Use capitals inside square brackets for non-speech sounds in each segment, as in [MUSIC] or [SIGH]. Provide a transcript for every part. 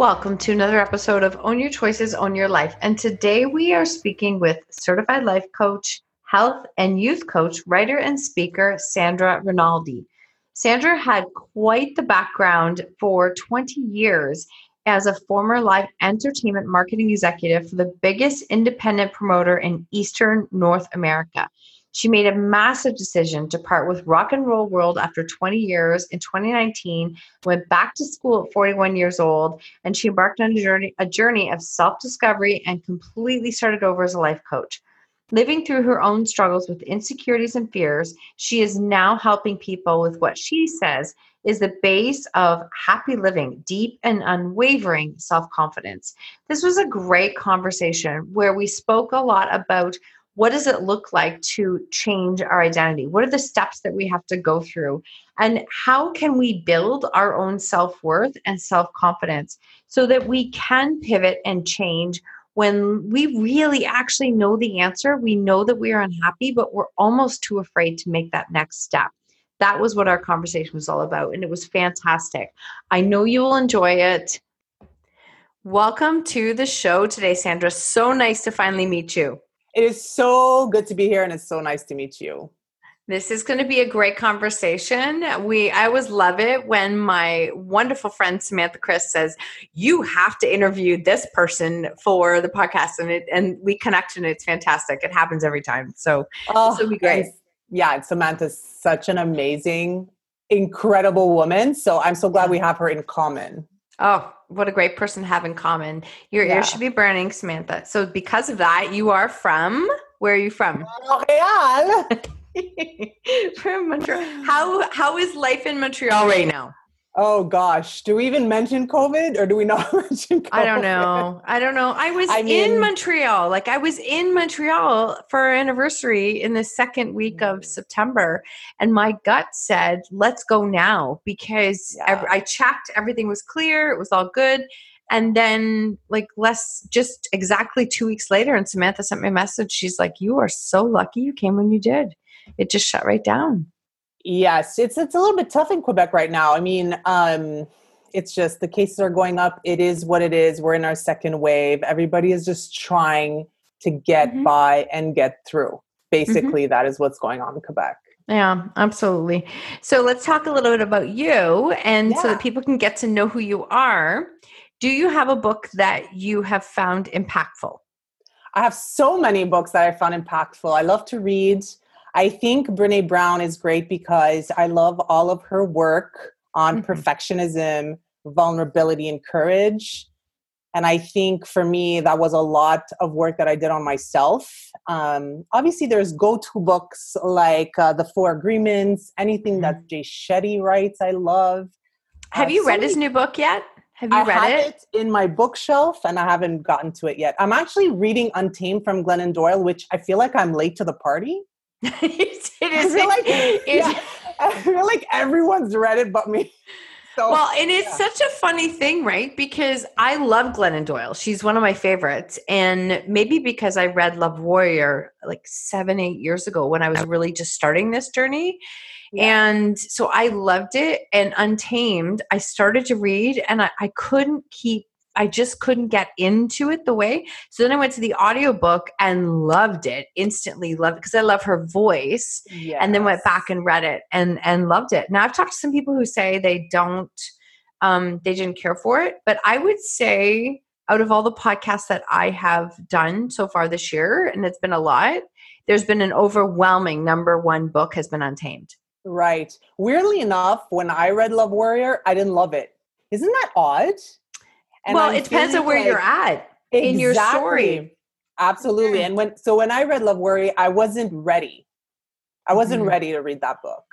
Welcome to another episode of Own Your Choices, Own Your Life. And today we are speaking with certified life coach, health and youth coach, writer, and speaker Sandra Rinaldi. Sandra had quite the background for 20 years as a former live entertainment marketing executive for the biggest independent promoter in Eastern North America. She made a massive decision to part with rock and roll world after 20 years in 2019, went back to school at 41 years old, and she embarked on a journey, a journey of self-discovery and completely started over as a life coach. Living through her own struggles with insecurities and fears, she is now helping people with what she says is the base of happy living, deep and unwavering self confidence. This was a great conversation where we spoke a lot about what does it look like to change our identity? What are the steps that we have to go through? And how can we build our own self worth and self confidence so that we can pivot and change when we really actually know the answer? We know that we are unhappy, but we're almost too afraid to make that next step. That was what our conversation was all about, and it was fantastic. I know you will enjoy it. Welcome to the show today, Sandra. So nice to finally meet you. It is so good to be here and it's so nice to meet you. This is going to be a great conversation. We I always love it when my wonderful friend Samantha Chris says, "You have to interview this person for the podcast," and it and we connect and it's fantastic. It happens every time, so oh, this will be great. Yeah, Samantha's such an amazing, incredible woman. So I'm so glad we have her in common. Oh, what a great person to have in common. Your yeah. ears should be burning, Samantha. So because of that, you are from where are you from? Montreal. [LAUGHS] from Montreal. How how is life in Montreal right now? Oh gosh, do we even mention COVID or do we not [LAUGHS] mention COVID? I don't know. I don't know. I was I mean, in Montreal. Like I was in Montreal for our anniversary in the second week of mm. September and my gut said, "Let's go now" because yeah. I, I checked everything was clear, it was all good. And then like less just exactly 2 weeks later and Samantha sent me a message. She's like, "You are so lucky you came when you did." It just shut right down. Yes, it's it's a little bit tough in Quebec right now. I mean, um, it's just the cases are going up. It is what it is. We're in our second wave. Everybody is just trying to get mm-hmm. by and get through. Mm-hmm. Basically, mm-hmm. that is what's going on in Quebec. Yeah, absolutely. So let's talk a little bit about you and yeah. so that people can get to know who you are. Do you have a book that you have found impactful? I have so many books that I found impactful. I love to read. I think Brene Brown is great because I love all of her work on mm-hmm. perfectionism, vulnerability, and courage. And I think for me, that was a lot of work that I did on myself. Um, obviously, there's go to books like uh, The Four Agreements, anything mm-hmm. that Jay Shetty writes, I love. Have uh, you read his new book yet? Have you I read it? it? in my bookshelf and I haven't gotten to it yet. I'm actually reading Untamed from Glennon Doyle, which I feel like I'm late to the party. [LAUGHS] it is. I feel, like, yeah, [LAUGHS] I feel like everyone's read it but me. [LAUGHS] So, well, and it's yeah. such a funny thing, right? Because I love Glennon Doyle. She's one of my favorites. And maybe because I read Love Warrior like seven, eight years ago when I was really just starting this journey. Yeah. And so I loved it. And Untamed, I started to read and I, I couldn't keep I just couldn't get into it the way. So then I went to the audiobook and loved it, instantly loved it because I love her voice. Yes. And then went back and read it and and loved it. Now I've talked to some people who say they don't um they didn't care for it, but I would say out of all the podcasts that I have done so far this year, and it's been a lot, there's been an overwhelming number one book has been Untamed. Right. Weirdly enough, when I read Love Warrior, I didn't love it. Isn't that odd? And well, I'm it depends on where like, you're at exactly, in your story. Absolutely. And when so when I read Love Warrior, I wasn't ready. I wasn't mm-hmm. ready to read that book.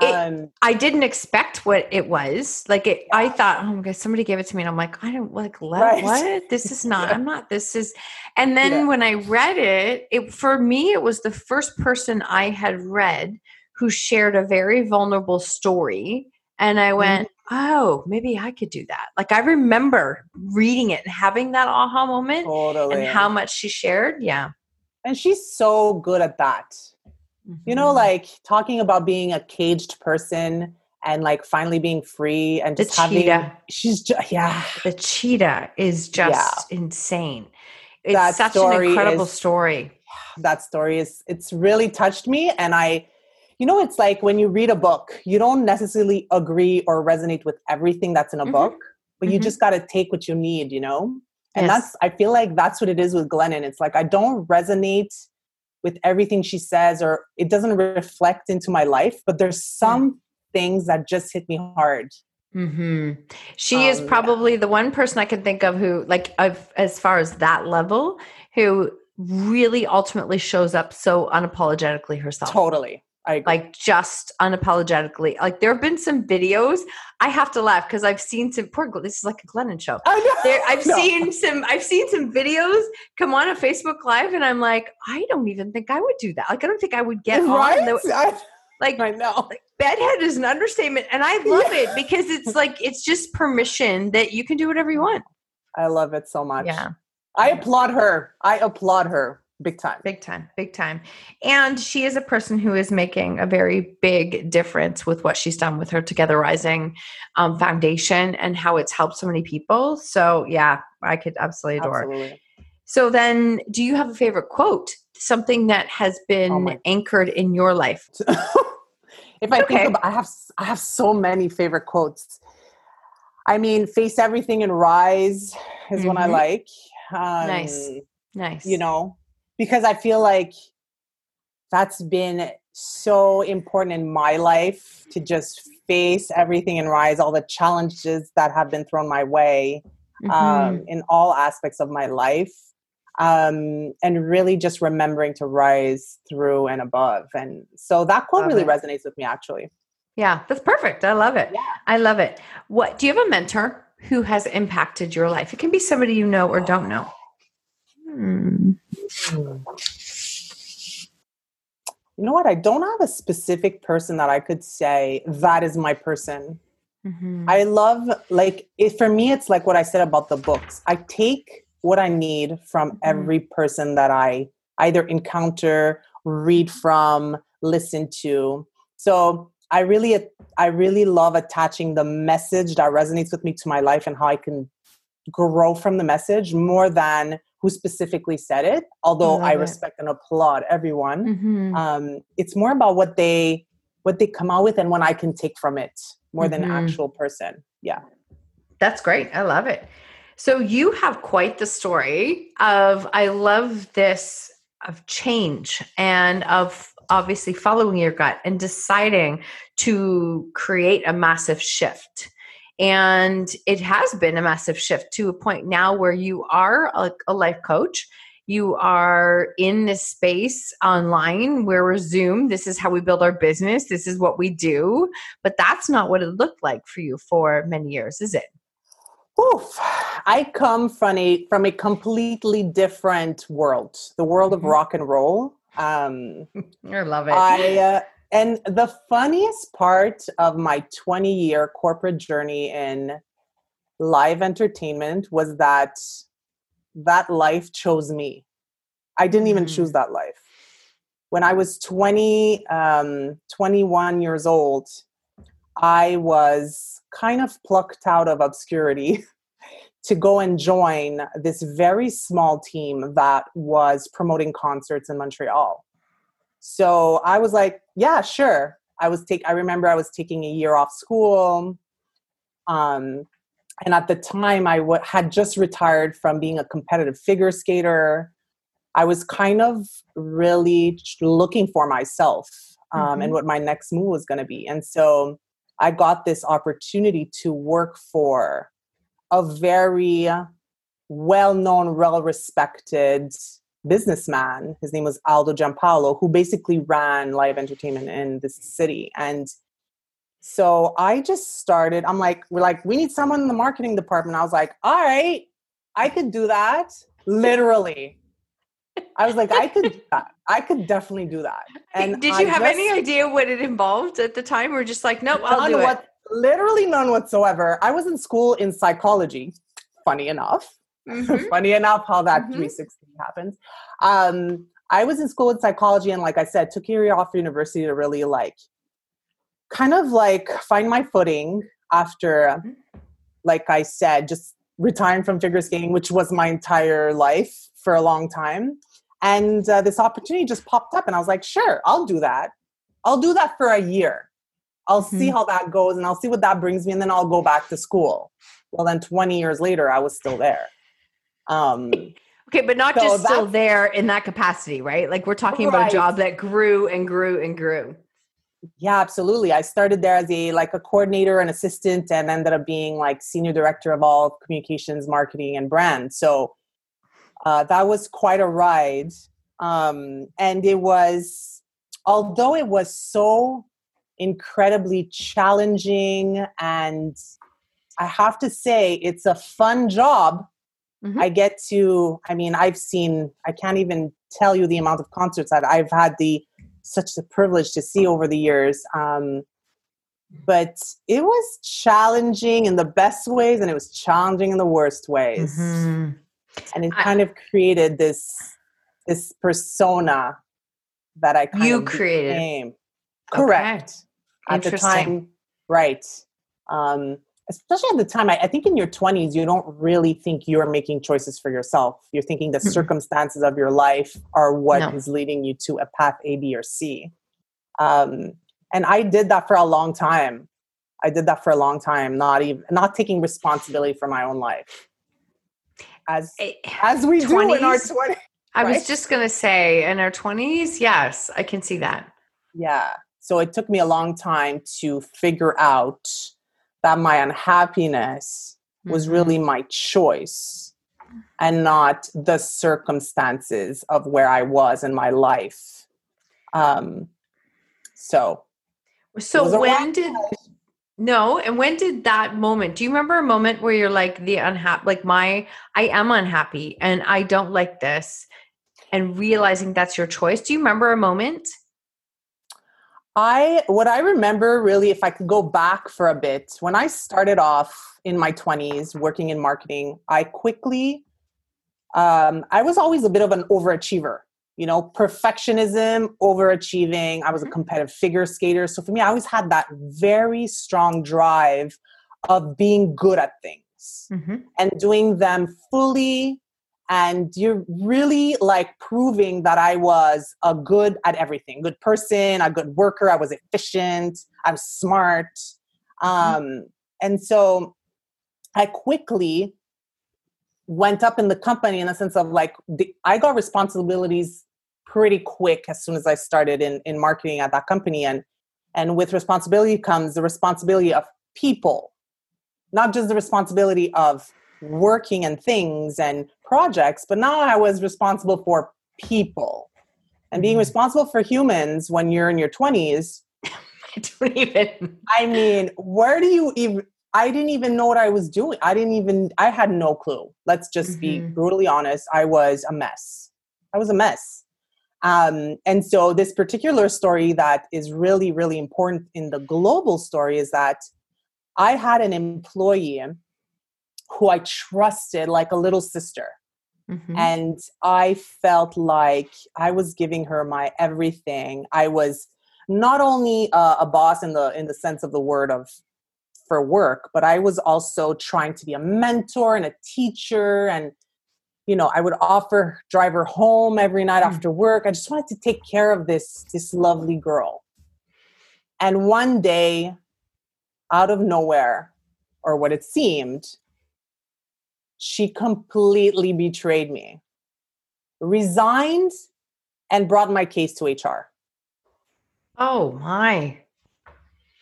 It, um, I didn't expect what it was. Like it, yeah. I thought, oh my god, somebody gave it to me, and I'm like, I don't like right. what this is not. [LAUGHS] I'm not. This is. And then yeah. when I read it, it for me, it was the first person I had read who shared a very vulnerable story, and I mm-hmm. went, oh, maybe I could do that. Like I remember reading it and having that aha moment, totally. and how much she shared. Yeah, and she's so good at that Mm-hmm. You know, mm-hmm. like talking about being a caged person and like finally being free and just the having cheetah. she's just yeah. The cheetah is just yeah. insane. It's that such an incredible is, story. [SIGHS] That story is it's really touched me and I you know it's like when you read a book, you don't necessarily agree or resonate with everything that's in a mm-hmm. book, but mm-hmm. you just got to take what you need, you know? And yes. that's I feel like that's what it is with Glennon. It's like I don't resonate with everything she says or it doesn't reflect into my life but there's some yeah. things that just hit me hard hmm She um, is probably yeah. the one person I can think of who, like, of as far as that level, who really ultimately shows up so unapologetically herself. Totally. Like just unapologetically. Like there have been some videos. I have to laugh because I've seen some poor. This is like a Glennon show. I know. There, I've no. seen some. I've seen some videos come on a Facebook Live, and I'm like, I don't even think I would do that. Like I don't think I would get right? on. The, I, like I know. Like, bedhead is an understatement, and I love yeah. it because it's like it's just permission that you can do whatever you want. I love it so much. Yeah. I applaud her. I applaud her big time big time big time and she is a person who is making a very big difference with what she's done with her together rising um, foundation and how it's helped so many people so yeah i could absolutely adore absolutely. so then do you have a favorite quote something that has been oh anchored in your life [LAUGHS] if i okay. think about i have i have so many favorite quotes i mean face everything and rise is mm-hmm. one i mm-hmm. like um, nice nice you know because I feel like that's been so important in my life to just face everything and rise all the challenges that have been thrown my way um, mm-hmm. um, in all aspects of my life um, and really just remembering to rise through and above and so that quote love really it. resonates with me actually yeah that's perfect i love it yeah. i love it what do you have a mentor who has impacted your life it can be somebody you know or don't know hmm. You know what? I don't have a specific person that I could say that is my person. Mm-hmm. I love like it, for me it's like what I said about the books. I take what I need from mm-hmm. every person that I either encounter, read from, listen to. So I really I really love attaching the message that resonates with me to my life and how I can grow from the message more than who specifically said it although i, I respect and applaud everyone. Mm-hmm. um, it's more about what they what they come out with and what i can take from it more mm-hmm. than actual person. Yeah. That's great. I love it. So you have quite the story of i love this of change and of obviously following your gut and deciding to create a massive shift and it has been a massive shift to a point now where you are a, a life coach. You are in this space online where we're Zoom. This is how we build our business. This is what we do. But that's not what it looked like for you for many years, is it? Oof. I come from a from a completely different world, the world of mm-hmm. rock and roll. Um, [LAUGHS] I love it. I uh, and the funniest part of my 20 year corporate journey in live entertainment was that that life chose me. I didn't even choose mm. that life. When I was 20, um, 21 years old, I was kind of plucked out of obscurity [LAUGHS] to go and join this very small team that was promoting concerts in Montreal. So I was like, yeah, sure. I was take I remember I was taking a year off school. Um and at the time I w- had just retired from being a competitive figure skater i was kind of really looking for myself um, mm-hmm. and what my next move was going to be and so i got this opportunity to work for a very well-known well-respected businessman his name was aldo giampaolo who basically ran live entertainment in this city and so I just started. I'm like, we're like, we need someone in the marketing department. I was like, all right, I could do that. Literally. I was like, I could do [LAUGHS] that. I could definitely do that. And did you I have just, any idea what it involved at the time, or just like, nope, I'll do what, it? Literally none whatsoever. I was in school in psychology. Funny enough. Mm-hmm. [LAUGHS] Funny enough how that mm-hmm. 360 happens. Um, I was in school in psychology, and like I said, took a year off university to really like kind of like find my footing after, like I said, just retiring from figure skating, which was my entire life for a long time. And uh, this opportunity just popped up, and I was like, sure, I'll do that. I'll do that for a year. I'll mm-hmm. see how that goes, and I'll see what that brings me, and then I'll go back to school. Well, then 20 years later, I was still there. Um, Okay, but not so just still there in that capacity, right? Like we're talking right. about a job that grew and grew and grew. Yeah, absolutely. I started there as a like a coordinator and assistant and ended up being like senior director of all communications, marketing and brand. So uh, that was quite a ride. Um, and it was although it was so incredibly challenging and I have to say it's a fun job. Mm-hmm. I get to I mean I've seen I can't even tell you the amount of concerts that I've had the such a privilege to see over the years. Um, but it was challenging in the best ways and it was challenging in the worst ways. Mm-hmm. And it kind of created this this persona that I kind you of created. Became. Correct. Okay. At the time, right. Um, especially at the time I, I, think in your 20s you don't really think you're making choices for yourself. You're thinking the mm-hmm. circumstances of your life are what no. is leading you to a path a b or c. Um, and i did that for a long time. I did that for a long time not even not taking responsibility for my own life. As eh, as we 20s, do in our 20s i was just going to say in our 20s yes i can see that. Yeah. So it took me a long time to figure out that my unhappiness was mm-hmm. really my choice and not the circumstances of where I was in my life. Um, so, so when did no, and when did that moment? Do you remember a moment where you're like the unhappy, like my, I am unhappy and I don't like this, and realizing that's your choice? Do you remember a moment? I what I remember really if I could go back for a bit when I started off in my 20s working in marketing I quickly um, I was always a bit of an overachiever you know perfectionism overachieving I was a mm-hmm. competitive figure skater so for me I always had that very strong drive of being good at things mm-hmm. and doing them fully and you're really like proving that I was a good at everything, good person, a good worker. I was efficient. I'm smart. Mm-hmm. Um, and so I quickly went up in the company in the sense of like the, I got responsibilities pretty quick as soon as I started in in marketing at that company, and and with responsibility comes the responsibility of people, not just the responsibility of working and things and projects, but now I was responsible for people. And being mm-hmm. responsible for humans when you're in your 20s, [LAUGHS] I don't even. I mean, where do you even? I didn't even know what I was doing. I didn't even, I had no clue. Let's just mm-hmm. be brutally honest. I was a mess. I was a mess. Um, and so, this particular story that is really, really important in the global story is that I had an employee who I trusted like a little sister. Mm-hmm. And I felt like I was giving her my everything. I was not only a, a boss in the in the sense of the word of for work, but I was also trying to be a mentor and a teacher and you know, I would offer drive her home every night mm-hmm. after work. I just wanted to take care of this this lovely girl. And one day out of nowhere, or what it seemed, she completely betrayed me, resigned, and brought my case to HR. Oh my.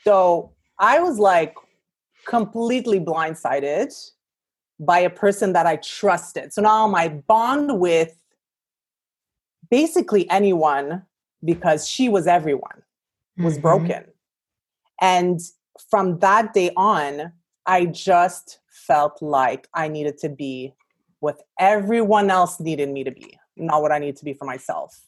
So I was like completely blindsided by a person that I trusted. So now my bond with basically anyone, because she was everyone, was mm-hmm. broken. And from that day on, I just felt like I needed to be what everyone else needed me to be, not what I need to be for myself.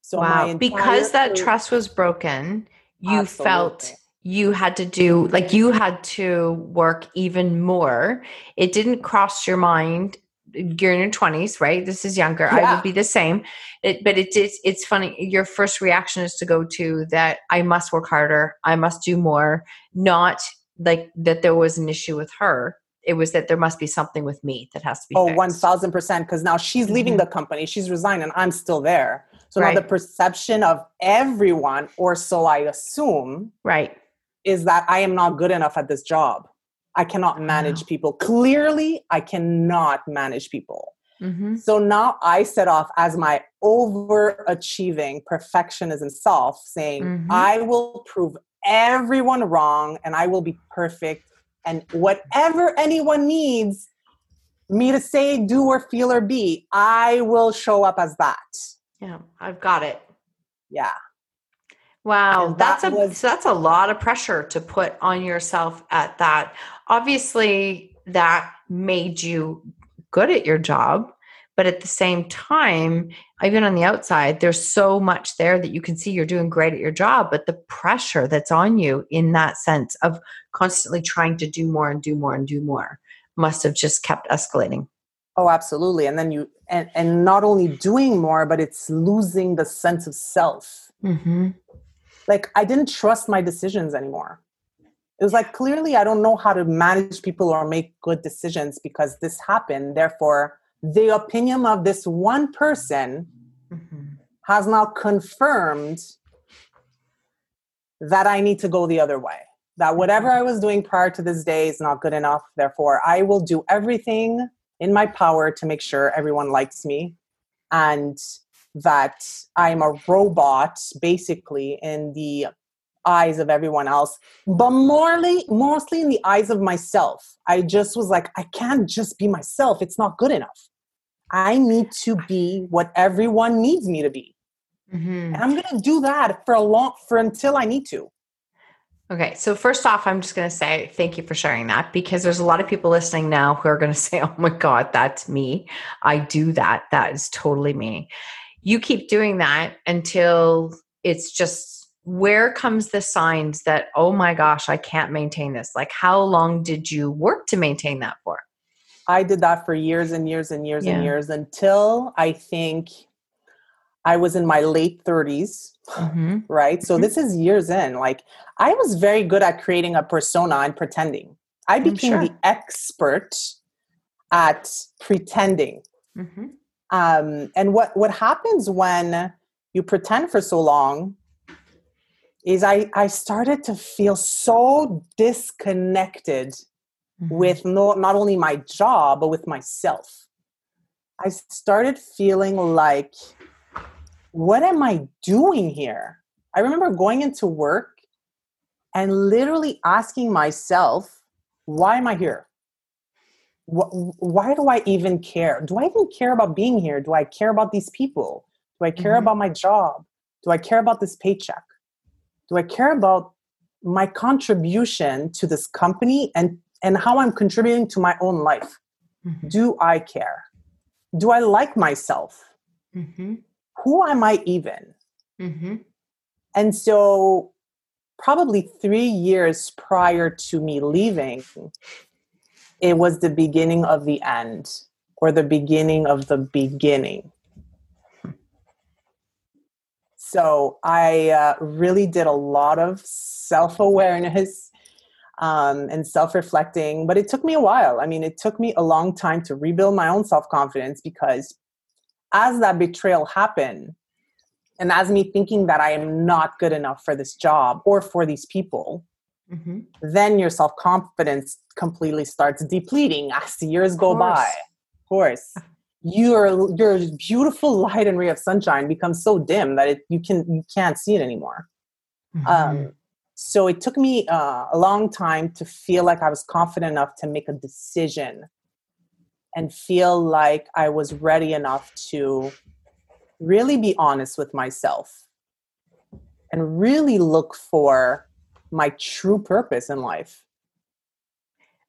So wow. because that trust was broken, you absolutely. felt you had to do like you had to work even more. It didn't cross your mind you're in your 20s right this is younger yeah. i would be the same it, but it, is it's funny your first reaction is to go to that i must work harder i must do more not like that there was an issue with her it was that there must be something with me that has to be oh fixed. 1000% because now she's leaving mm-hmm. the company she's resigned and i'm still there so right. now the perception of everyone or so i assume right is that i am not good enough at this job I cannot manage people. Clearly, I cannot manage people. Mm-hmm. So now I set off as my overachieving perfectionism self, saying, mm-hmm. I will prove everyone wrong and I will be perfect. And whatever anyone needs me to say, do, or feel, or be, I will show up as that. Yeah, I've got it. Yeah. Wow, that's a was, that's a lot of pressure to put on yourself at that. Obviously, that made you good at your job, but at the same time, even on the outside, there's so much there that you can see you're doing great at your job, but the pressure that's on you in that sense of constantly trying to do more and do more and do more must have just kept escalating. Oh, absolutely. And then you and and not only doing more, but it's losing the sense of self. Mm-hmm like I didn't trust my decisions anymore. It was like clearly I don't know how to manage people or make good decisions because this happened. Therefore, the opinion of this one person mm-hmm. has now confirmed that I need to go the other way. That whatever I was doing prior to this day is not good enough. Therefore, I will do everything in my power to make sure everyone likes me and that I'm a robot basically in the eyes of everyone else, but morely, mostly in the eyes of myself. I just was like, I can't just be myself. It's not good enough. I need to be what everyone needs me to be. Mm-hmm. And I'm going to do that for a long, for until I need to. Okay, so first off, I'm just going to say thank you for sharing that because there's a lot of people listening now who are going [LAUGHS] to say, oh my God, that's me. I do that. That is totally me you keep doing that until it's just where comes the signs that oh my gosh i can't maintain this like how long did you work to maintain that for i did that for years and years and years yeah. and years until i think i was in my late 30s mm-hmm. right so mm-hmm. this is years in like i was very good at creating a persona and pretending i became sure. the expert at pretending mm-hmm. Um, and what what happens when you pretend for so long is I I started to feel so disconnected mm-hmm. with no, not only my job but with myself. I started feeling like, what am I doing here? I remember going into work and literally asking myself, why am I here? why do I even care? Do I even care about being here? Do I care about these people? Do I care mm-hmm. about my job? Do I care about this paycheck? Do I care about my contribution to this company and, and how I'm contributing to my own life? Mm-hmm. Do I care? Do I like myself? Mm-hmm. Who am I even? Mm-hmm. And so, probably three years prior to me leaving, it was the beginning of the end or the beginning of the beginning. So I uh, really did a lot of self awareness um, and self reflecting, but it took me a while. I mean, it took me a long time to rebuild my own self confidence because as that betrayal happened, and as me thinking that I am not good enough for this job or for these people, mm-hmm. then your self confidence completely starts depleting as the years go by. Of course. [LAUGHS] Your your beautiful light and ray of sunshine becomes so dim that it, you can you can't see it anymore. Mm-hmm. Um, so it took me uh, a long time to feel like I was confident enough to make a decision and feel like I was ready enough to really be honest with myself and really look for my true purpose in life.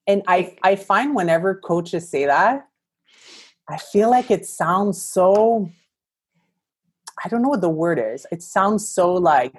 And I, I find whenever coaches say that, I feel like it sounds so, I don't know what the word is. It sounds so like,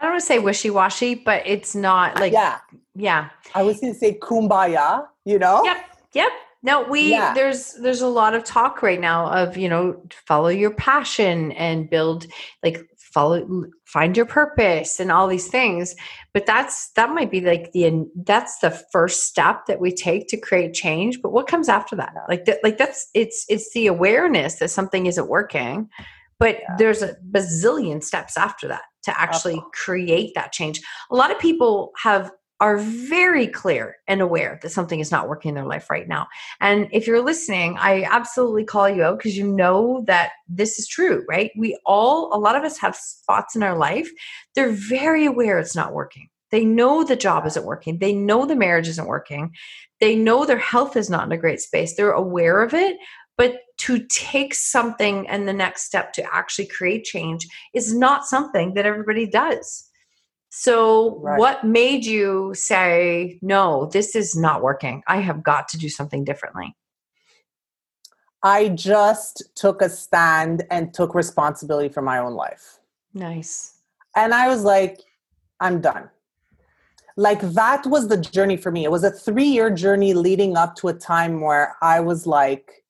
I don't want to say wishy washy, but it's not ah, like, yeah. Yeah. I was going to say kumbaya, you know? Yep. Yep. No, we yeah. there's there's a lot of talk right now of, you know, follow your passion and build like follow find your purpose and all these things. But that's that might be like the that's the first step that we take to create change. But what comes after that? Like that like that's it's it's the awareness that something isn't working. But yeah. there's a bazillion steps after that to actually create that change. A lot of people have are very clear and aware that something is not working in their life right now. And if you're listening, I absolutely call you out because you know that this is true, right? We all, a lot of us have spots in our life. They're very aware it's not working. They know the job isn't working. They know the marriage isn't working. They know their health is not in a great space. They're aware of it. But to take something and the next step to actually create change is not something that everybody does so, right. what made you say, no, this is not working? I have got to do something differently? I just took a stand and took responsibility for my own life. Nice. And I was like, I'm done. Like, that was the journey for me. It was a three year journey leading up to a time where I was like,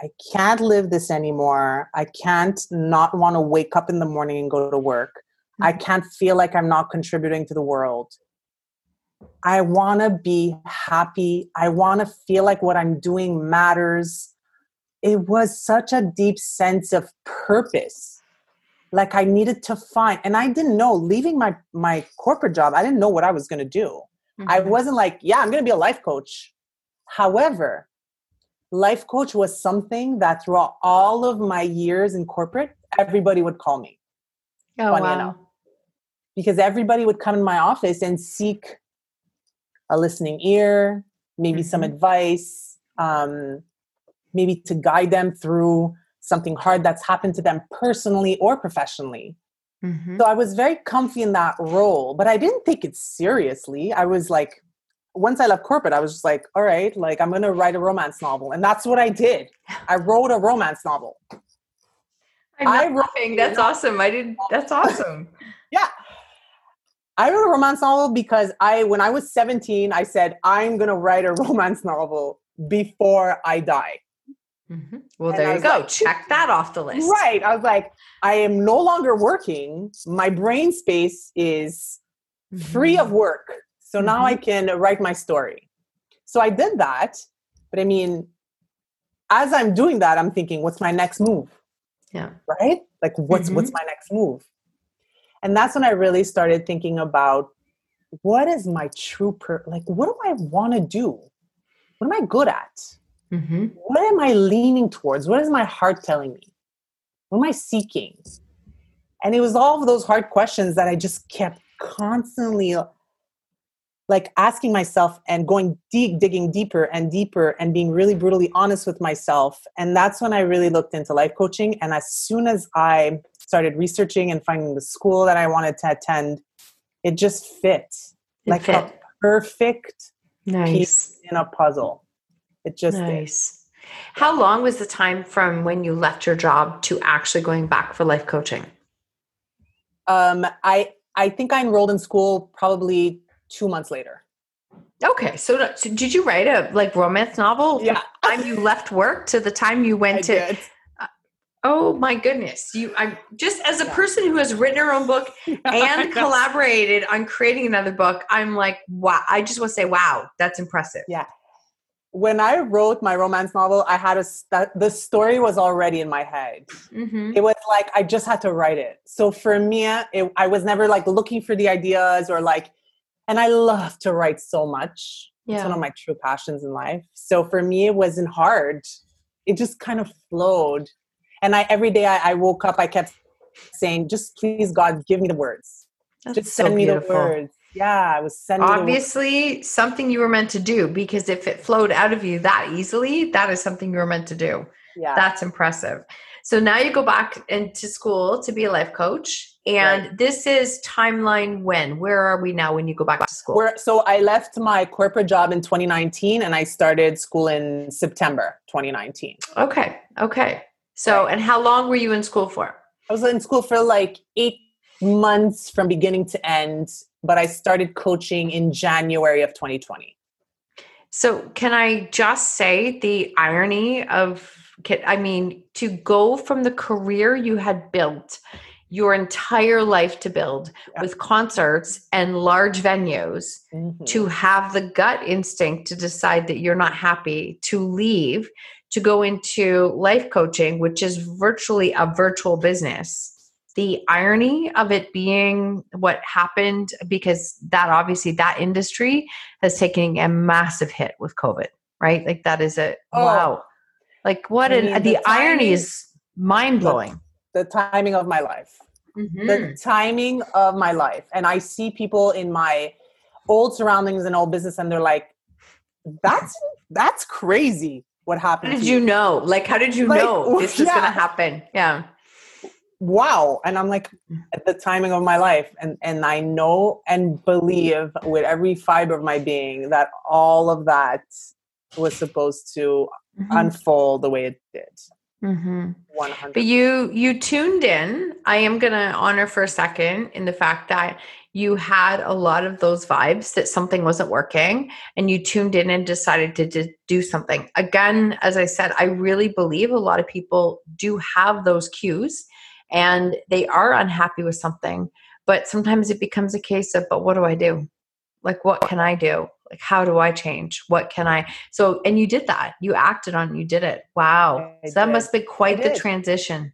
I can't live this anymore. I can't not want to wake up in the morning and go to work. I can't feel like I'm not contributing to the world. I want to be happy. I want to feel like what I'm doing matters. It was such a deep sense of purpose. Like I needed to find, and I didn't know leaving my my corporate job. I didn't know what I was going to do. Mm-hmm. I wasn't like, yeah, I'm going to be a life coach. However, life coach was something that throughout all of my years in corporate, everybody would call me. Oh, Funny wow. enough because everybody would come in my office and seek a listening ear, maybe mm-hmm. some advice, um, maybe to guide them through something hard that's happened to them personally or professionally. Mm-hmm. So I was very comfy in that role, but I didn't take it seriously. I was like, once I left corporate, I was just like, all right, like I'm gonna write a romance novel. And that's what I did. I [LAUGHS] wrote a romance novel. I'm I laughing. That's awesome. I did that's awesome. [LAUGHS] yeah. I wrote a romance novel because I, when I was 17, I said, I'm going to write a [LAUGHS] romance novel before I die. Mm-hmm. Well, and there you go. Like, Check that off the list. Right. I was like, I am no longer working. My brain space is mm-hmm. free of work. So mm-hmm. now I can write my story. So I did that. But I mean, as I'm doing that, I'm thinking, what's my next move? Yeah. Right? Like what's what's mm-hmm. my next move? And that's when i really started thinking about what is my true per like what do i want to do? What am i good at? Mm-hmm. what am i leaning towards? What is my heart telling me? What am i seeking? And it was all of those hard questions that i just kept constantly like asking myself and going deep digging deeper and deeper and being really brutally honest with myself. And that's when i really looked into life coaching. And as soon as i started researching and finding the school that I wanted to attend, it just fit it like fit. a perfect nice. piece in a puzzle. It just nice. Did. How long was the time from when you left your job to actually going back for life coaching? Um, I I think I enrolled in school probably two months later. Okay, so, so did you write a like romance novel? Yeah, time you left work to the time you [LAUGHS] went I to. Did. Oh my goodness. You I'm just as a person who has written her own book [LAUGHS] and collaborated on creating another book, I'm like, wow. I just want to say, wow, that's impressive. Yeah. when I wrote my romance novel, I had a the story was already in my head. Mm-hmm. It was like I just had to write it. So for me, it, I was never like looking for the ideas or like, and I love to write so much. Yeah. It's one of my true passions in life. So for me, it wasn't hard. It just kind of flowed. And I every day I, I woke up, I kept saying, "Just please, God, give me the words. That's just send so me the words." yeah i was sending obviously something you were meant to do because if it flowed out of you that easily that is something you were meant to do. Yeah. That's impressive. So now you go back into school to be a life coach and right. this is timeline when? Where are we now when you go back to school? Where, so i left my corporate job in 2019 and i started school in september 2019 okay okay so right. and how long were you in school for i was in school for like eight months from beginning to end but I started coaching in January of 2020. So, can I just say the irony of, I mean, to go from the career you had built your entire life to build yeah. with concerts and large venues mm-hmm. to have the gut instinct to decide that you're not happy, to leave, to go into life coaching, which is virtually a virtual business. The irony of it being what happened because that obviously that industry has taken a massive hit with covid right? Like that is a oh, wow. Like what I mean, an, the, the timing, irony is mind-blowing. The, the, timing of my life. Mm-hmm. the timing of my life. And i see people in my old surroundings and old business and they're like that's that's crazy what happened how did you, you. know? Like how did you like, know [LAUGHS] this was gonna happen? Yeah. Wow. And i'm like at the timing of my life and and i know and believe with every fiber of my being that all of that was supposed to mm-hmm. unfold the way it did. Mm-hmm. 100 but you you tuned in. I am gonna honor for a second in the fact that you had a lot of those vibes that something wasn't working and you tuned in and decided to, to do something. Again as i said i really believe a lot of people do have those cues and they are unhappy with something but sometimes it becomes a case of but what do i do? Like what can i do? Like how do i change? What can i so and you did that. You acted on you did it. Wow. So that must be quite the transition.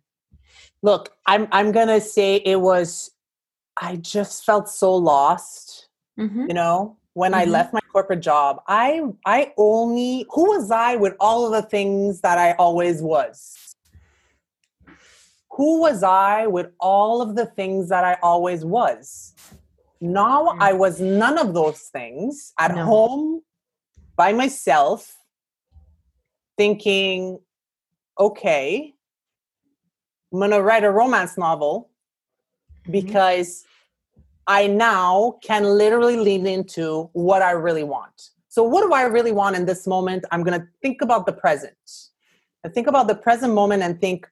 Look i'm i'm gonna say it was i just felt so lost mm-hmm. you know when mm-hmm. i left my corporate job i i only who was i with all of the things that i always was who was I with all of the things that I always was? Now mm. I was none of those things at no. home by myself, thinking, okay, I'm going to write a romance novel. Because I now can literally lean into what I really want. So, what do I really want in this moment? I'm going to think about the present. I think about the present moment and think,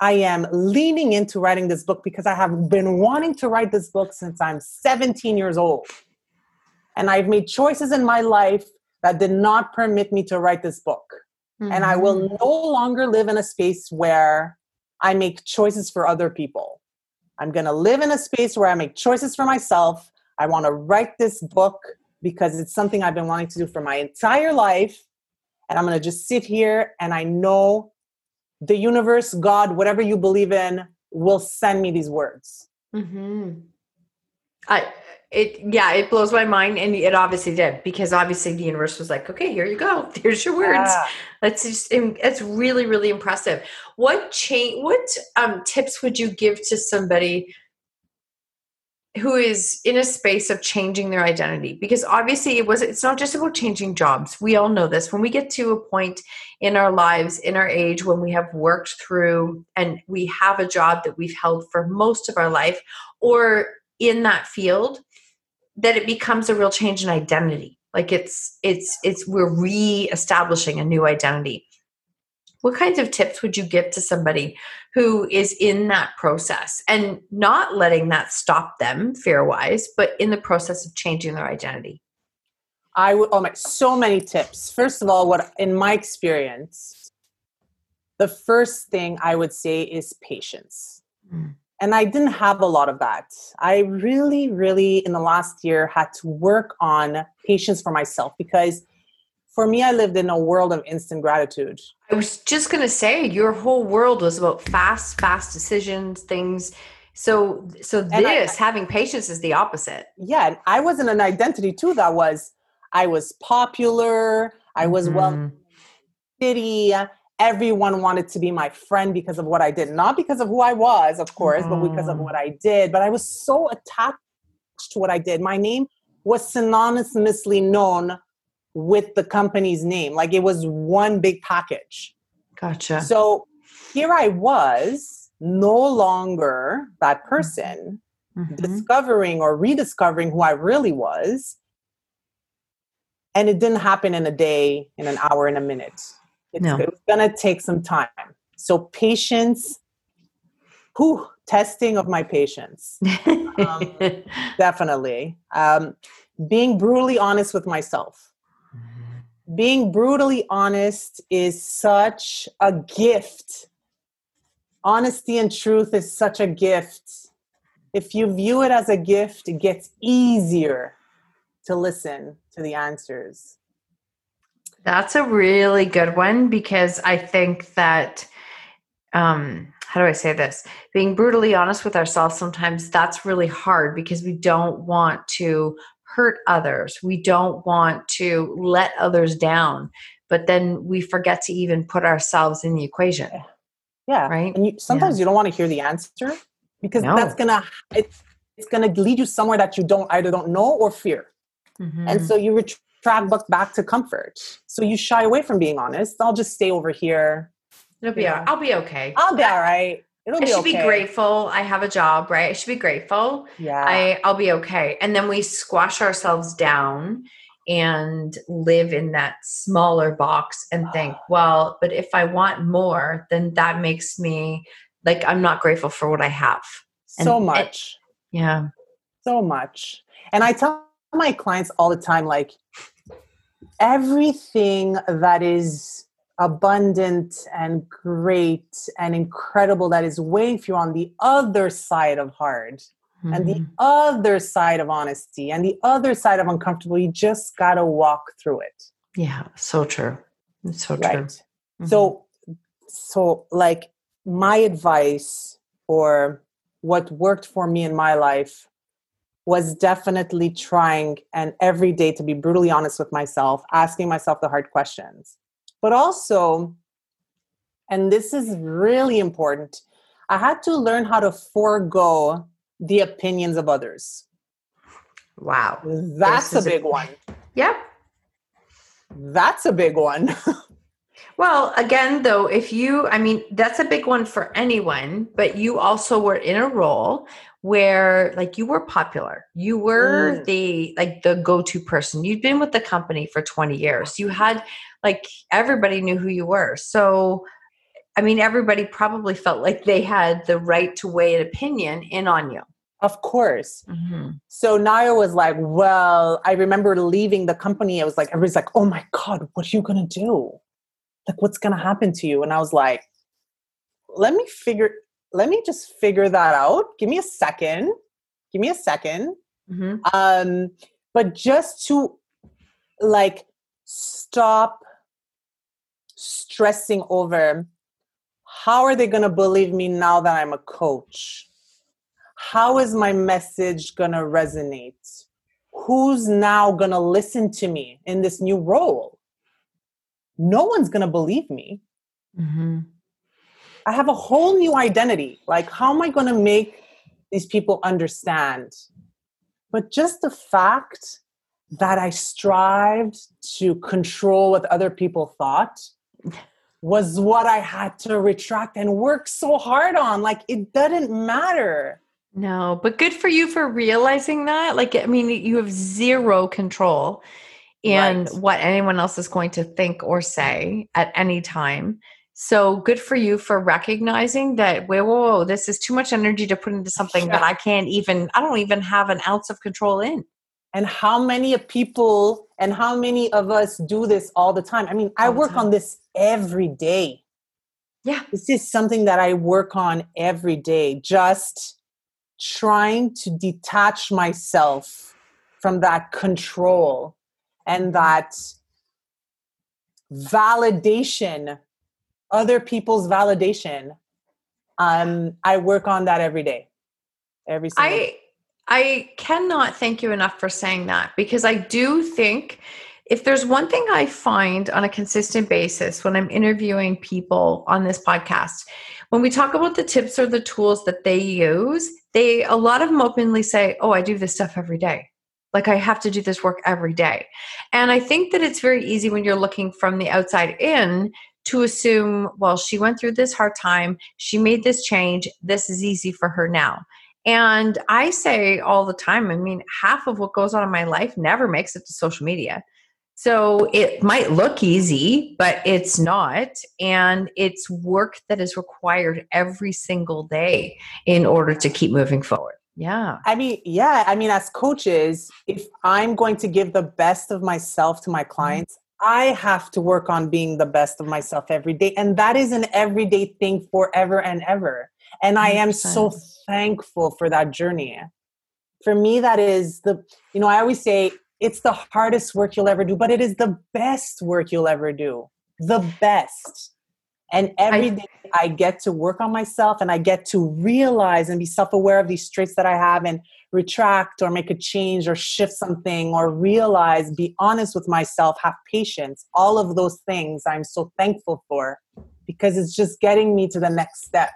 I am leaning into writing this book because I have been wanting to write this book since I'm 17 years old. And I've made choices in my life that did not permit me to write this book. Mm-hmm. And I will mm-hmm. no longer live in a space where I make choices for other people. I'm going to live in a space where I make choices for myself. I want to write this book because it's something I've been wanting to do for my entire life. And I'm going to just sit here and I know the universe, God, whatever you believe in, will send me these words. Mm-hmm. I it yeah, it blows my mind, and it obviously did because obviously the universe was like, okay, here you go, [LAUGHS] here's your words. Yeah. That's just it's really really impressive. What change? What um, tips would you give to somebody who is in a space of changing their identity because obviously it was it's not just about changing jobs we all know this when we get to a point in our lives in our age when we have worked through and we have a job that we've held for most of our life or in that field that it becomes a real change in identity. Like it's it's it's we're re-establishing a new identity. What kinds of tips would you give to somebody who is in that process and not letting that stop them fear wise but in the process of changing their identity? I would oh my so many tips. First of all what in my experience the first thing i would say is patience. Mm. And i didn't have a lot of that i really really in the last year had to work on patience for myself because for me, I lived in a world of instant gratitude. I was just going to say your whole world was about fast, fast decisions, things. So, so this I, having patience is the opposite. Yeah, I was in an identity too that was I was popular, I was mm-hmm. well city, everyone wanted to be my friend because of what I did, not because of who I was, of course, mm-hmm. but because of mm. what I did. But I was so attached to what I did. My name was synonymously known with the company's name. Like it was one big package. Gotcha. So here I was, no longer that mm-hmm. person, mm-hmm. discovering or rediscovering who I really was. And it didn't happen in a day, in an hour, in a minute. It's, no. it's going to take some time. So patience, whew, testing of my patience. [LAUGHS] um, definitely. Um, being brutally honest with myself being brutally honest is such a gift. Honesty and truth is such a gift. If you view it as a gift, it gets easier to listen to the answers. That's a really good one because I think that um how do I say this? Being brutally honest with ourselves sometimes that's really hard because we don't want to hurt others. We don't want to let others down, but then we forget to even put ourselves in the equation. Yeah. Right. And you, sometimes yeah. you don't want to hear the answer because no. that's gonna it's, it's gonna lead you somewhere that you don't either don't know or fear, mm-hmm. and so you retract back to comfort. So you shy away from being honest. I'll just stay over here. It'll be. I'll be okay. I'll be all right. It'll be. I should okay. be grateful. I have a job, right? I should be grateful. Yeah. I, I'll be okay. And then we squash ourselves down and live in that smaller box and think, [SIGHS] well, but if I want more, then that makes me like I'm not grateful for what I have. So much. It, yeah. So much. And I tell my clients all the time, like, everything that is abundant and great and incredible that is waiting for you on the other side of hard mm-hmm. and the mm-hmm. other side of honesty and the other side of uncomfortable. You just got to walk through it. Yeah, so true. It's so right. true. Mm-hmm. So, so like my advice or what worked for me in my life was definitely trying and every day to be brutally honest with myself, asking myself the hard questions but also, and this is really important, I had to learn how to forego the opinions of others. Wow. That's a big a, one. Yep. That's a big one. [LAUGHS] well, again, though, if you, I mean, that's a big one for anyone, but you also were in a role where like you were popular you were mm. the like the go-to person you'd been with the company for 20 years you had like everybody knew who you were so i mean everybody probably felt like they had the right to weigh an opinion in on you of course. Mm-hmm. So Naya was like, Well, I remember leaving the company. I was like, Everybody's like, Oh my God, what are you going to do? Like, what's going to happen to you? And I was like, Let me figure, let me just figure that out. Give me a second. Give me a 2nd mm-hmm. Um, but just to like stop stressing over how are they going to believe me now that I'm a coach? How is my message going to resonate? Who's now going to listen to me in this new role? No one's going to believe me. Mm-hmm. I have a whole new identity. Like, how am I going to make these people understand? But just the fact that I strived to control what other people thought was what I had to retract and work so hard on. Like, it doesn't matter. No, but good for you for realizing that. Like, I mean, you have zero control in right. what anyone else is going to think or say at any time. So good for you for recognizing that, whoa, whoa, whoa, this is too much energy to put into something that I can't even, I don't even have an ounce of control in. And how many people and how many of us do this all the time? I mean, all I work on this every day. Yeah. This is something that I work on every day, just trying to detach myself from that control and that validation, other people's validation. Um, I work on that every day. Every single I day. I cannot thank you enough for saying that because I do think if there's one thing I find on a consistent basis when I'm interviewing people on this podcast, when we talk about the tips or the tools that they use, they a lot of them openly say, "Oh, I do this stuff every day." Like I have to do this work every day. And I think that it's very easy when you're looking from the outside in to assume, well, she went through this hard time, she made this change, this is easy for her now. And I say all the time, I mean, half of what goes on in my life never makes it to social media. So it might look easy, but it's not. And it's work that is required every single day in order to keep moving forward. Yeah. I mean, yeah. I mean, as coaches, if I'm going to give the best of myself to my mm-hmm. clients, I have to work on being the best of myself every day. And that is an everyday thing forever and ever. And I am so thankful for that journey. For me, that is the, you know, I always say it's the hardest work you'll ever do, but it is the best work you'll ever do. The best. And every day I get to work on myself and I get to realize and be self aware of these traits that I have and retract or make a change or shift something or realize, be honest with myself, have patience. All of those things I'm so thankful for because it's just getting me to the next step.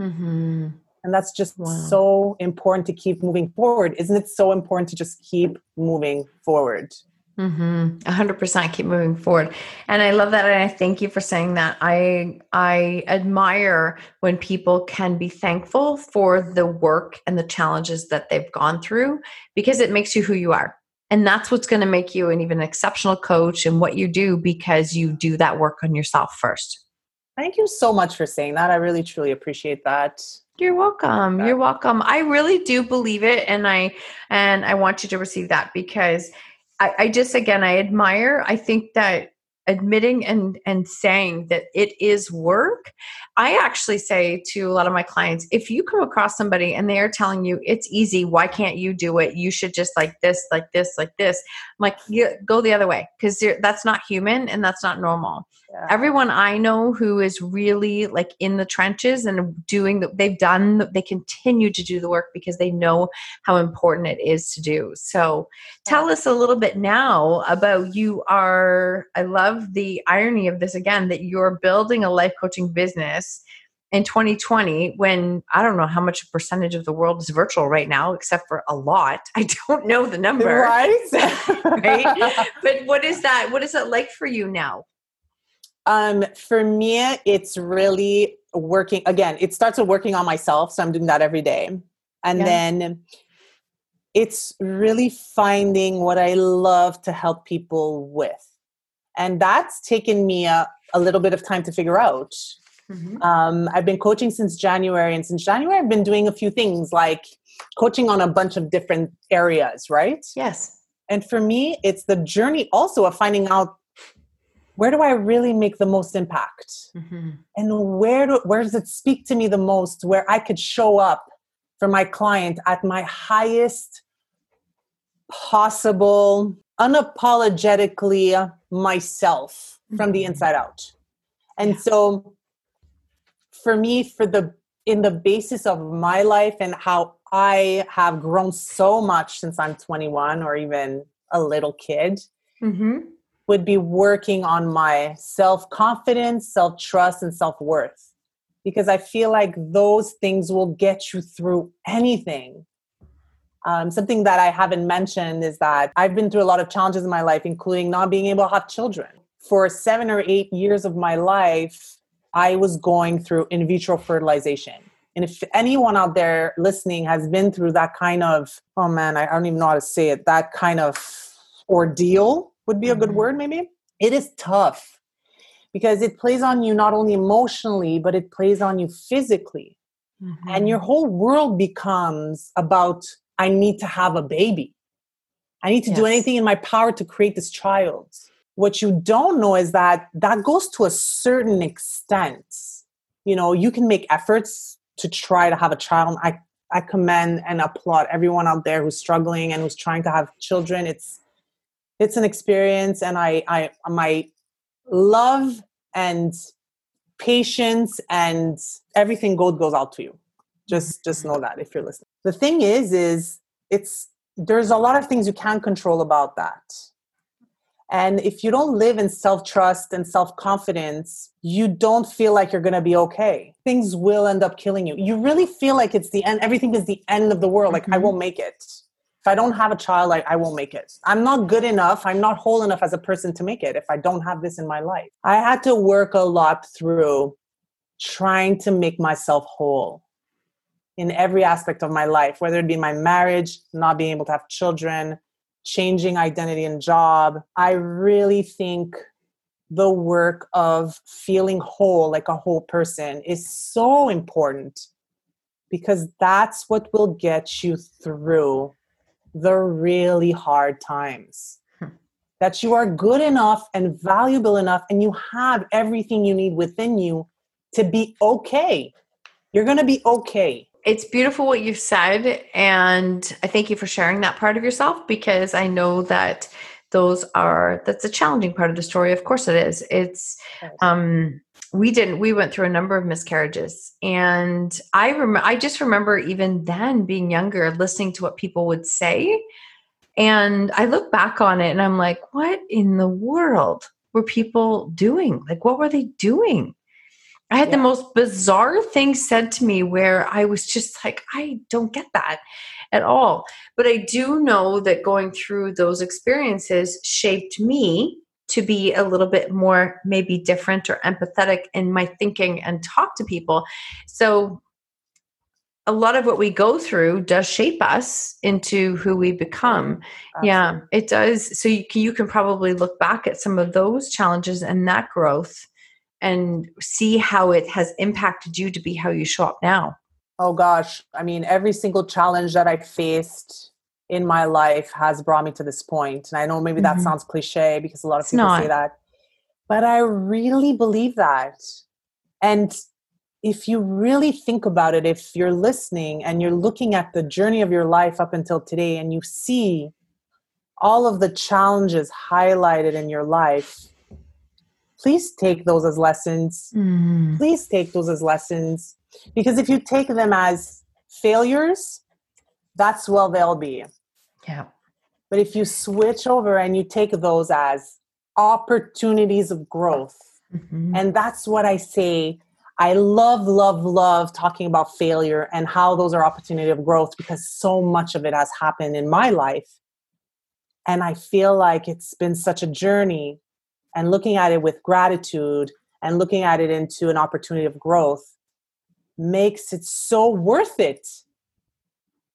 Mm-hmm. And that's just wow. so important to keep moving forward. Isn't it so important to just keep moving forward? Mm-hmm. 100% keep moving forward. And I love that. And I thank you for saying that. I, I admire when people can be thankful for the work and the challenges that they've gone through because it makes you who you are. And that's what's going to make you an even exceptional coach and what you do because you do that work on yourself first. Thank you so much for saying that. I really truly appreciate that. You're welcome. You're welcome. I really do believe it and I and I want you to receive that because I, I just again I admire. I think that admitting and and saying that it is work. I actually say to a lot of my clients if you come across somebody and they are telling you it's easy why can't you do it? You should just like this like this like this. I'm like you, go the other way because that's not human and that's not normal yeah. everyone i know who is really like in the trenches and doing the, they've done they continue to do the work because they know how important it is to do. So tell us a little bit now about you are i love the irony of this again that you're building a life coaching business in 2020 when i don't know how much percentage of the world is virtual right now except for a lot. [LAUGHS] I don't know the number. Right? [LAUGHS] Right? [LAUGHS] But what is that what is it like for you now um, for me, it's really working. Again, it starts with working on myself. So I'm doing that every day. And yeah. then it's really finding what I love to help people with. And that's taken me a, a little bit of time to figure out. Mm-hmm. Um, I've been coaching since January, and since January, I've been doing a few things like coaching on a bunch of different areas, right? Yes. And for me, it's the journey also of finding out where do I really make the most impact? Mm-hmm. And where do, where does it speak to me the most where I could show up for my client at my highest possible unapologetically myself mm-hmm. from the mm-hmm. inside out. And yeah. so for me for the in the basis of my life and how I have grown so much since I'm 21 or even a little kid. Mm-hmm would be working on my self confidence, self trust, and self worth. Because I feel like those things will get you through anything. Um, something that I haven't mentioned is that I've been through a lot of challenges in my life, including not being able to have children. For seven or eight years of my life, I was going through in vitro fertilization. And if anyone out there listening has been through that kind of, oh man, I don't even know how to say it, that kind of ordeal, would be a good mm-hmm. word maybe it is tough because it plays on you not only emotionally but it plays on you physically mm-hmm. and your whole world becomes about i need to have a baby i need to yes. do anything in my power to create this child what you don't know is that that goes to a certain extent you know you can make efforts to try to have a child i i commend and applaud everyone out there who's struggling and who's trying to have children it's it's an experience and i i my love and patience and everything gold goes out to you. Just just know that if you're listening. The thing is is it's there's a lot of things you can't control about that. And if you don't live in self trust and self confidence, you don't feel like you're going to be okay. Things will end up killing you. You really feel like it's the end, everything is the end of the world. Like, mm-hmm. I won't make it. I don't have a child, like, I won't make it. I'm not good enough. I'm not whole enough as a person to make it if I don't have this in my life. I had to work a lot through trying to make myself whole in every aspect of my life, whether it be my marriage, not being able to have children, changing identity and job. I really think the work of feeling whole, like a whole person, is so important because that's what will get you through the really hard times. Hmm. That you are good enough and valuable enough, and you have everything you need within you to be okay. You're going to be okay it's beautiful what you've said and i thank you for sharing that part of yourself because i know that those are that's a challenging part of the story of course it is it's um we didn't we went through a number of miscarriages and i remember i just remember even then being younger listening to what people would say and i look back on it and i'm like what in the world were people doing like what were they doing I had yeah. the most bizarre things said to me where I was just like, I don't get that at all. But I do know that going through those experiences shaped me to be a little bit more maybe different or empathetic in my thinking and talk to people. So a lot of what we go through does shape us into who we become. Absolutely. Yeah, it does. So you can, you can probably look back at some of those challenges and that growth and see how it has impacted you to be how you show up now? Oh gosh, I mean, every single challenge that I faced in my life has brought me to this point. And I know maybe that mm-hmm. sounds cliche because a lot of it's people not. say that, but I really believe that. And if you really think about it, if you're listening and you're looking at the journey of your life up until today and you see all of the challenges highlighted in your life, please take those as lessons. Mm. Please take those as lessons. Because if you take them as failures, that's well they'll be. Yeah. But if you switch over and you take those as opportunities of growth, mm-hmm. and that's what I say. I love, love, love talking about failure and how those are opportunity of growth because so much of it has happened in my life. And I feel like it's been such a journey and looking at it with gratitude and looking at it into an opportunity of growth makes it so worth it.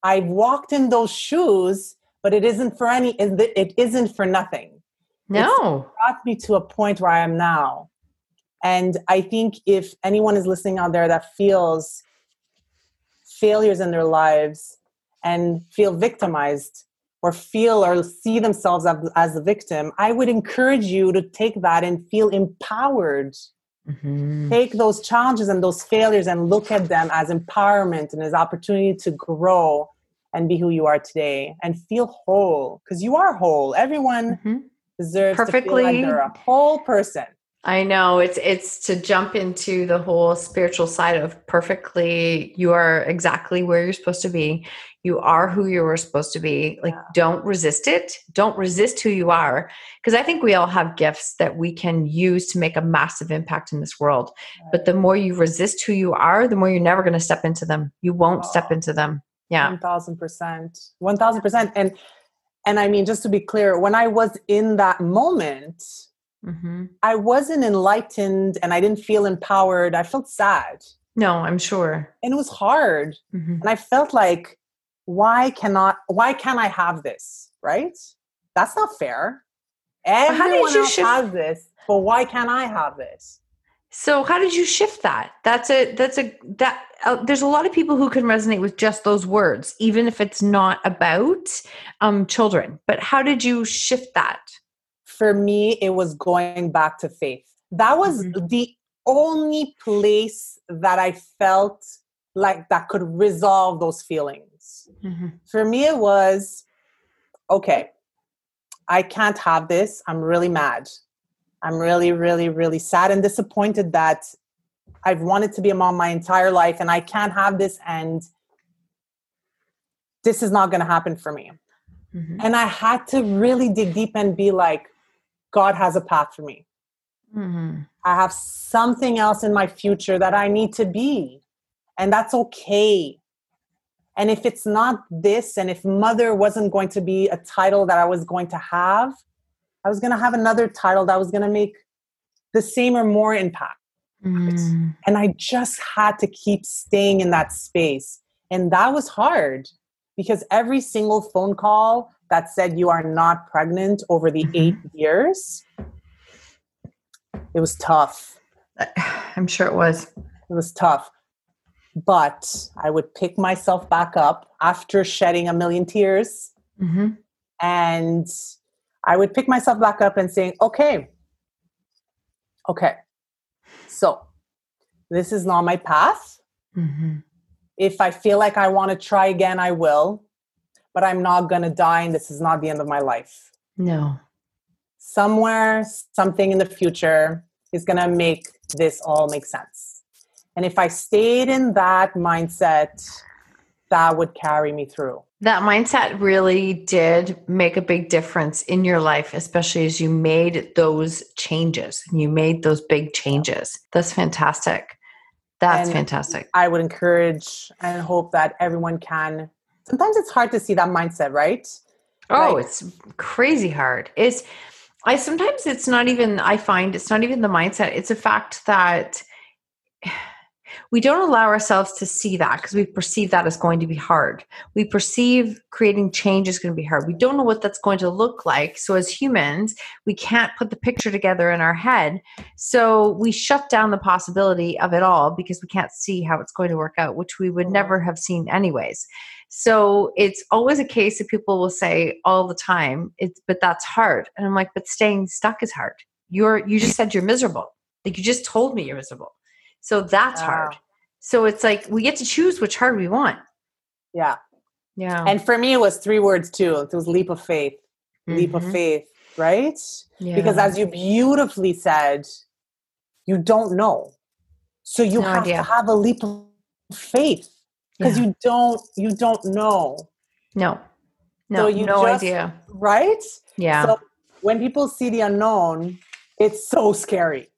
I've walked in those shoes, but it isn't for any, it isn't for nothing. No. It's brought me to a point where I am now. And I think if anyone is listening out there that feels failures in their lives and feel victimized, or feel or see themselves as, a victim, I would encourage you to take that and feel empowered. Mm-hmm. Take those challenges and those failures and look at them as empowerment and as opportunity to grow and be who you are today and feel whole because you are whole. Everyone mm-hmm. deserves perfectly to feel like they're a whole person. I know it's it's to jump into the whole spiritual side of perfectly you are exactly where you're supposed to be. You are who you were supposed to be. Like yeah. don't resist it. Don't resist who you are because I think we all have gifts that we can use to make a massive impact in this world. Right. But the more you resist who you are, the more you're never going to step into them. You won't oh. step into them. Yeah. 1000%. 1000% and and I mean just to be clear, when I was in that moment, Mm-hmm. I wasn't enlightened and I didn't feel empowered. I felt sad. No, I'm sure. And it was hard. Mm-hmm. And I felt like, why cannot why can't I have this? Right? That's not fair. Everyone else shift- has this, but why can't I have this? So how did you shift that? That's a that's a that uh, there's a lot of people who can resonate with just those words, even if it's not about um, children. But how did you shift that? for me, it was going back to faith. That was mm-hmm. the only place that I felt like that could resolve those feelings. Mm-hmm. For me, it was okay, I can't have this. I'm really mad. I'm really, really, really sad and disappointed that I've wanted to be a mom my entire life and I can't have this and this is not going to happen for me. Mm-hmm. And I had to really dig deep and be like, God has a path for me. Mm-hmm. I have something else in my future that I need to be. And that's okay. And if it's not this, and if mother wasn't going to be a title that I was going to have, I was going to have another title that was going to make the same or more impact. Mm. And I just had to keep staying in that space. And that was hard because every single phone call that said you are not pregnant over the mm-hmm. eight years, it was tough. I'm sure it was. It was tough. But I would pick myself back up after shedding a million tears. Mm-hmm. And I would pick myself back up and saying, okay, okay, so this is not my path. Mm-hmm. If I feel like I want to try again, I will, but I'm not going to die, and this is not the end of my life. No. Somewhere, something in the future is going to make this all make sense. And if I stayed in that mindset, that would carry me through. That mindset really did make a big difference in your life, especially as you made those changes. You made those big changes. That's fantastic. That's and fantastic. I would encourage and hope that everyone can. Sometimes it's hard to see that mindset, right? Oh, like, it's crazy hard. It's I sometimes it's not even I find it's not even the mindset. It's a fact that we don't allow ourselves to see that because we perceive that as going to be hard. We perceive creating change is going to be hard. We don't know what that's going to look like. So, as humans, we can't put the picture together in our head. So, we shut down the possibility of it all because we can't see how it's going to work out, which we would mm. never have seen anyways. So, it's always a case that people will say all the time, it's, but that's hard. And I'm like, but staying stuck is hard. You're, you just said you're miserable. Like, you just told me you're miserable. So that's wow. hard. So it's like we get to choose which hard we want. Yeah. Yeah. And for me, it was three words too. It was leap of faith. Mm-hmm. Leap of mm-hmm. faith, right? Yeah. Because as you beautifully said, you don't know. So you no have idea. to have a leap of faith because yeah. you don't you don't know. No. No, so you no just, idea. Right? Yeah. So when people see the unknown, it's so scary.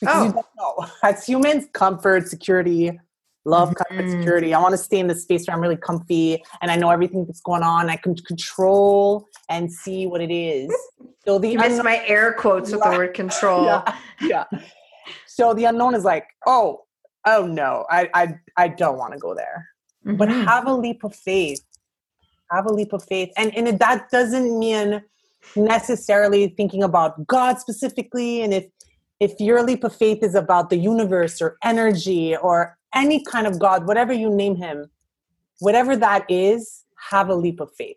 Because oh. you don't know. [LAUGHS] As humans, comfort, security, love mm-hmm. comfort security i want to stay in the space where i'm really comfy and i know everything that's going on i can control and see what it is [LAUGHS] so the you un- my air quotes with the word [LAUGHS] control yeah, yeah so the unknown is like oh oh no i i, I don't want to go there mm-hmm. but have a leap of faith have a leap of faith and and that doesn't mean necessarily thinking about god specifically and if if your leap of faith is about the universe or energy or any kind of God, whatever you name him, whatever that is, have a leap of faith.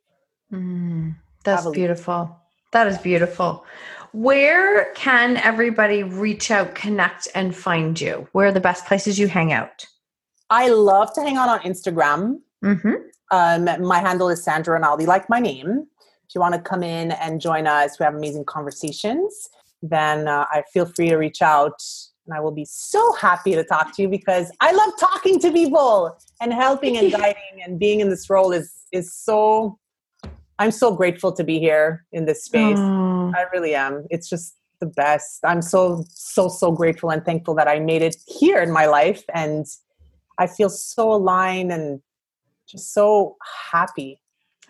Mm, that's beautiful. That is beautiful. Where can everybody reach out, connect, and find you? Where are the best places you hang out? I love to hang out on Instagram. Mm-hmm. Um, my handle is Sandra Rinaldi, like my name. If you want to come in and join us, we have amazing conversations. Then uh, I feel free to reach out and I will be so happy to talk to you because I love talking to people and helping and [LAUGHS] guiding and being in this role is is so I'm so grateful to be here in this space. I really am. It's just the best. I'm so so so grateful and thankful that I made it here in my life and I feel so aligned and just so happy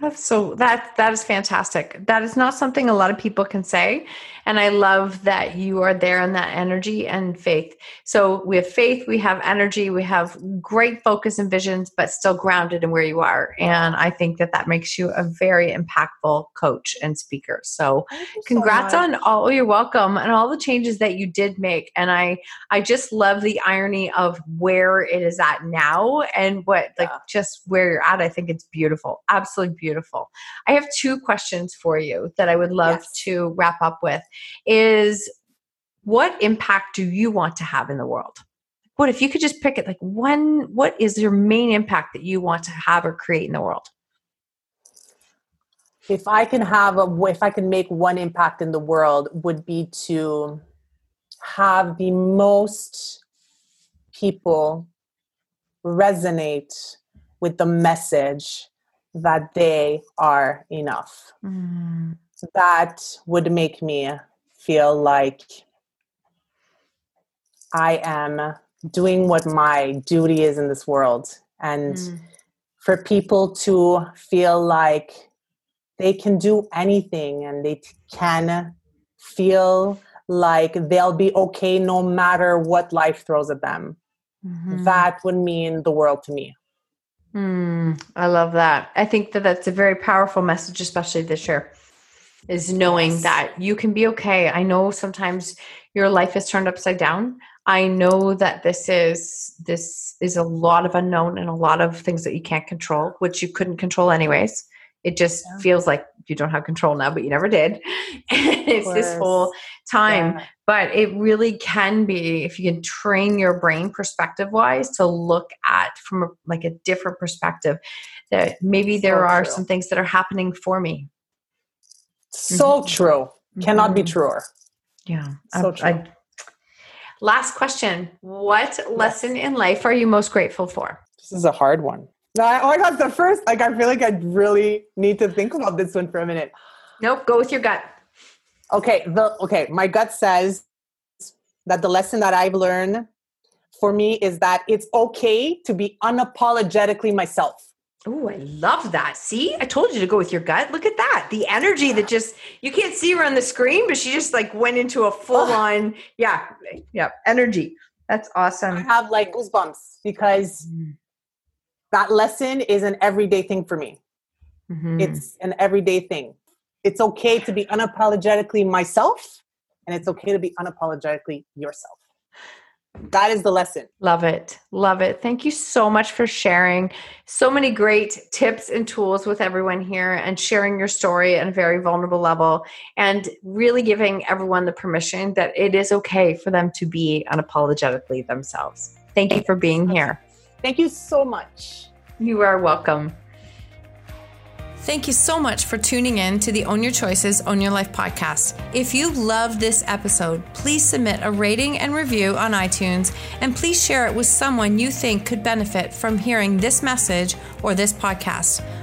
that's so that that is fantastic. That is not something a lot of people can say, and I love that you are there in that energy and faith. So we have faith, we have energy, we have great focus and visions, but still grounded in where you are. And I think that that makes you a very impactful coach and speaker. So congrats so on all. You're welcome, and all the changes that you did make. And I I just love the irony of where it is at now and what like yeah. just where you're at. I think it's beautiful, absolutely beautiful beautiful. I have two questions for you that I would love yes. to wrap up with is what impact do you want to have in the world? What if you could just pick it like one what is your main impact that you want to have or create in the world? If I can have a if I can make one impact in the world would be to have the most people resonate with the message that they are enough. Mm. That would make me feel like I am doing what my duty is in this world. And mm. for people to feel like they can do anything and they can feel like they'll be okay no matter what life throws at them. Mm-hmm. That would mean the world to me. Mm, I love that. I think that that's a very powerful message, especially this year, is knowing yes. that you can be okay. I know sometimes your life is turned upside down. I know that this is this is a lot of unknown and a lot of things that you can't control, which you couldn't control anyways. It just yeah. feels like you don't have control now, but you never did. [LAUGHS] it's this whole time. Yeah. But it really can be if you can train your brain perspective wise to look at from a, like a different perspective that maybe so there are true. some things that are happening for me. So mm-hmm. true. Cannot mm-hmm. be truer. Yeah. So I, true. I, last question. What yes. lesson in life are you most grateful for? This is a hard one. No, I, oh my god, the first like I feel like I really need to think about this one for a minute. Nope, go with your gut. Okay, the okay, my gut says that the lesson that I've learned for me is that it's okay to be unapologetically myself. Oh, I love that. See, I told you to go with your gut. Look at that. The energy that just, you can't see her on the screen, but she just like went into a full on, yeah, yeah, energy. That's awesome. I have like goosebumps because mm that lesson is an everyday thing for me. Mm-hmm. It's an everyday thing. It's okay to be unapologetically myself, and it's okay to be unapologetically yourself. That is the lesson. Love it. Love it. Thank you so much for sharing so many great tips and tools with everyone here and sharing your story at a very vulnerable level and really giving everyone the permission that it is okay for them to be unapologetically themselves. Thank you for being here. Thank you so much. You are welcome. Thank you so much for tuning in to the Own Your Choices, Own Your Life podcast. If you love this episode, please submit a rating and review on iTunes and please share it with someone you think could benefit from hearing this message or this podcast.